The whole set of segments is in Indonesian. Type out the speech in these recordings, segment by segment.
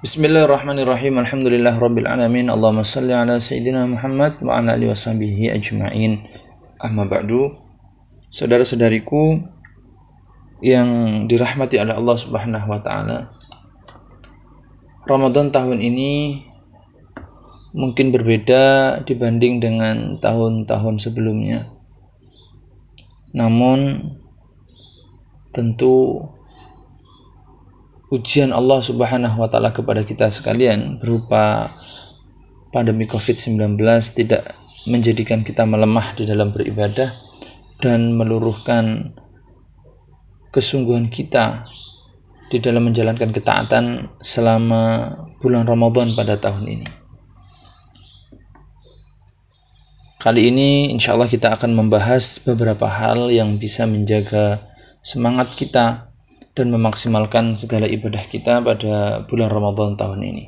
Bismillahirrahmanirrahim. Alhamdulillah rabbil alamin. Allahumma salli ala sayyidina Muhammad wa ala alihi washabihi ajma'in. Amma ba'du. Saudara-saudariku yang dirahmati oleh Allah Subhanahu wa taala. Ramadan tahun ini mungkin berbeda dibanding dengan tahun-tahun sebelumnya. Namun tentu ujian Allah Subhanahu wa taala kepada kita sekalian berupa pandemi Covid-19 tidak menjadikan kita melemah di dalam beribadah dan meluruhkan kesungguhan kita di dalam menjalankan ketaatan selama bulan Ramadan pada tahun ini. Kali ini insya Allah kita akan membahas beberapa hal yang bisa menjaga semangat kita dan memaksimalkan segala ibadah kita pada bulan Ramadan tahun ini.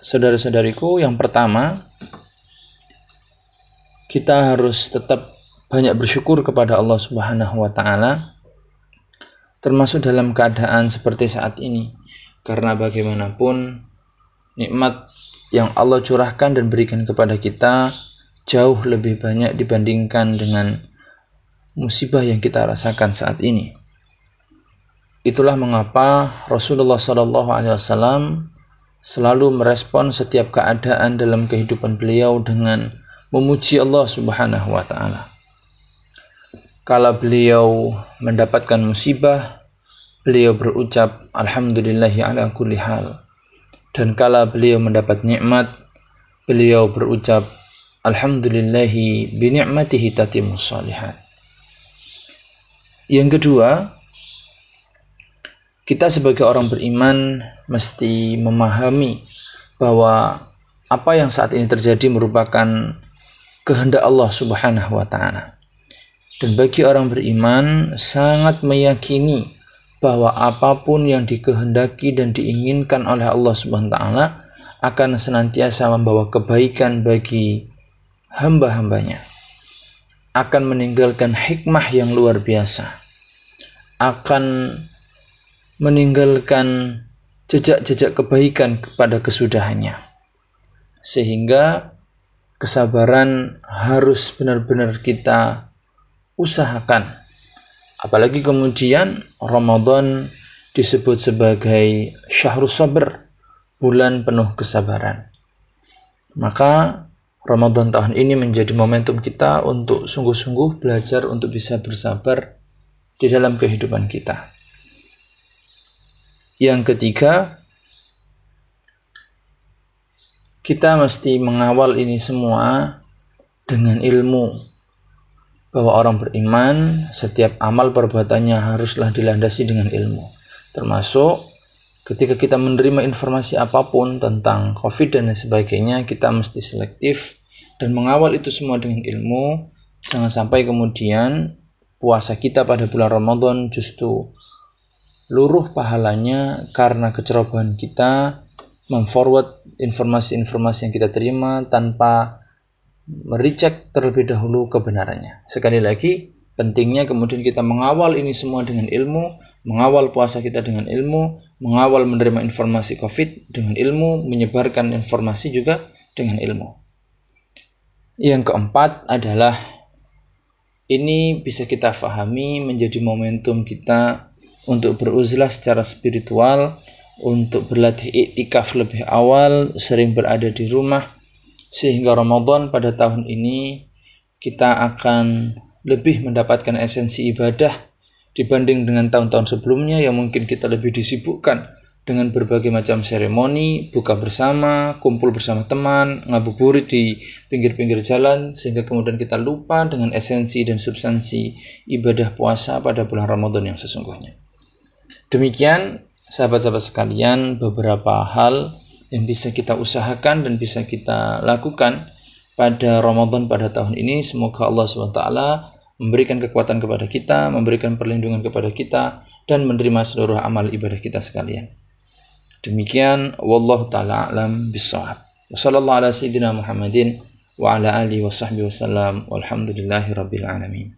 Saudara-saudariku, yang pertama, kita harus tetap banyak bersyukur kepada Allah Subhanahu wa taala termasuk dalam keadaan seperti saat ini. Karena bagaimanapun nikmat yang Allah curahkan dan berikan kepada kita jauh lebih banyak dibandingkan dengan musibah yang kita rasakan saat ini. Itulah mengapa Rasulullah SAW selalu merespon setiap keadaan dalam kehidupan beliau dengan memuji Allah Subhanahu wa taala. Kala beliau mendapatkan musibah, beliau berucap alhamdulillahi ala kulli hal. Dan kala beliau mendapat nikmat, beliau berucap alhamdulillahi bi ni'matihi tatimmus shalihat. Yang kedua, kita sebagai orang beriman mesti memahami bahwa apa yang saat ini terjadi merupakan kehendak Allah Subhanahu wa taala. Dan bagi orang beriman sangat meyakini bahwa apa pun yang dikehendaki dan diinginkan oleh Allah Subhanahu wa taala akan senantiasa membawa kebaikan bagi hamba-hambanya akan meninggalkan hikmah yang luar biasa, akan meninggalkan jejak-jejak kebaikan kepada kesudahannya. Sehingga kesabaran harus benar-benar kita usahakan. Apalagi kemudian Ramadan disebut sebagai syahrul sabr, bulan penuh kesabaran. Maka Ramadan tahun ini menjadi momentum kita untuk sungguh-sungguh belajar untuk bisa bersabar di dalam kehidupan kita. Yang ketiga, kita mesti mengawal ini semua dengan ilmu bahwa orang beriman setiap amal perbuatannya haruslah dilandasi dengan ilmu termasuk ketika kita menerima informasi apa pun tentang COVID dan sebagainya, kita mesti selektif dan mengawal itu semua dengan ilmu. Jangan sampai kemudian puasa kita pada bulan Ramadan justru luruh pahalanya karena kecerobohan kita memforward informasi-informasi yang kita terima tanpa mericek terlebih dahulu kebenarannya. Sekali lagi, Pentingnya kemudian kita mengawal ini semua dengan ilmu, mengawal puasa kita dengan ilmu, mengawal menerima informasi COVID dengan ilmu, menyebarkan informasi juga dengan ilmu. Yang keempat adalah ini bisa kita fahami menjadi momentum kita untuk beruzlah secara spiritual, untuk berlatih iktikaf lebih awal, sering berada di rumah, sehingga Ramadan pada tahun ini kita akan lebih mendapatkan esensi ibadah dibanding dengan tahun-tahun sebelumnya yang mungkin kita lebih disibukkan dengan berbagai macam seremoni, buka bersama, kumpul bersama teman, ngabuburit di pinggir-pinggir jalan, sehingga kemudian kita lupa dengan esensi dan substansi ibadah puasa pada bulan Ramadan yang sesungguhnya. Demikian, sahabat-sahabat sekalian, beberapa hal yang bisa kita usahakan dan bisa kita lakukan pada Ramadan pada tahun ini. Semoga Allah SWT memberikan kekuatan kepada kita, memberikan perlindungan kepada kita, dan menerima seluruh amal ibadah kita sekalian. Demikian, wallahu taala alam bisawab. Wassallallahu ala sayyidina Muhammadin wa ala alihi wasallam alamin.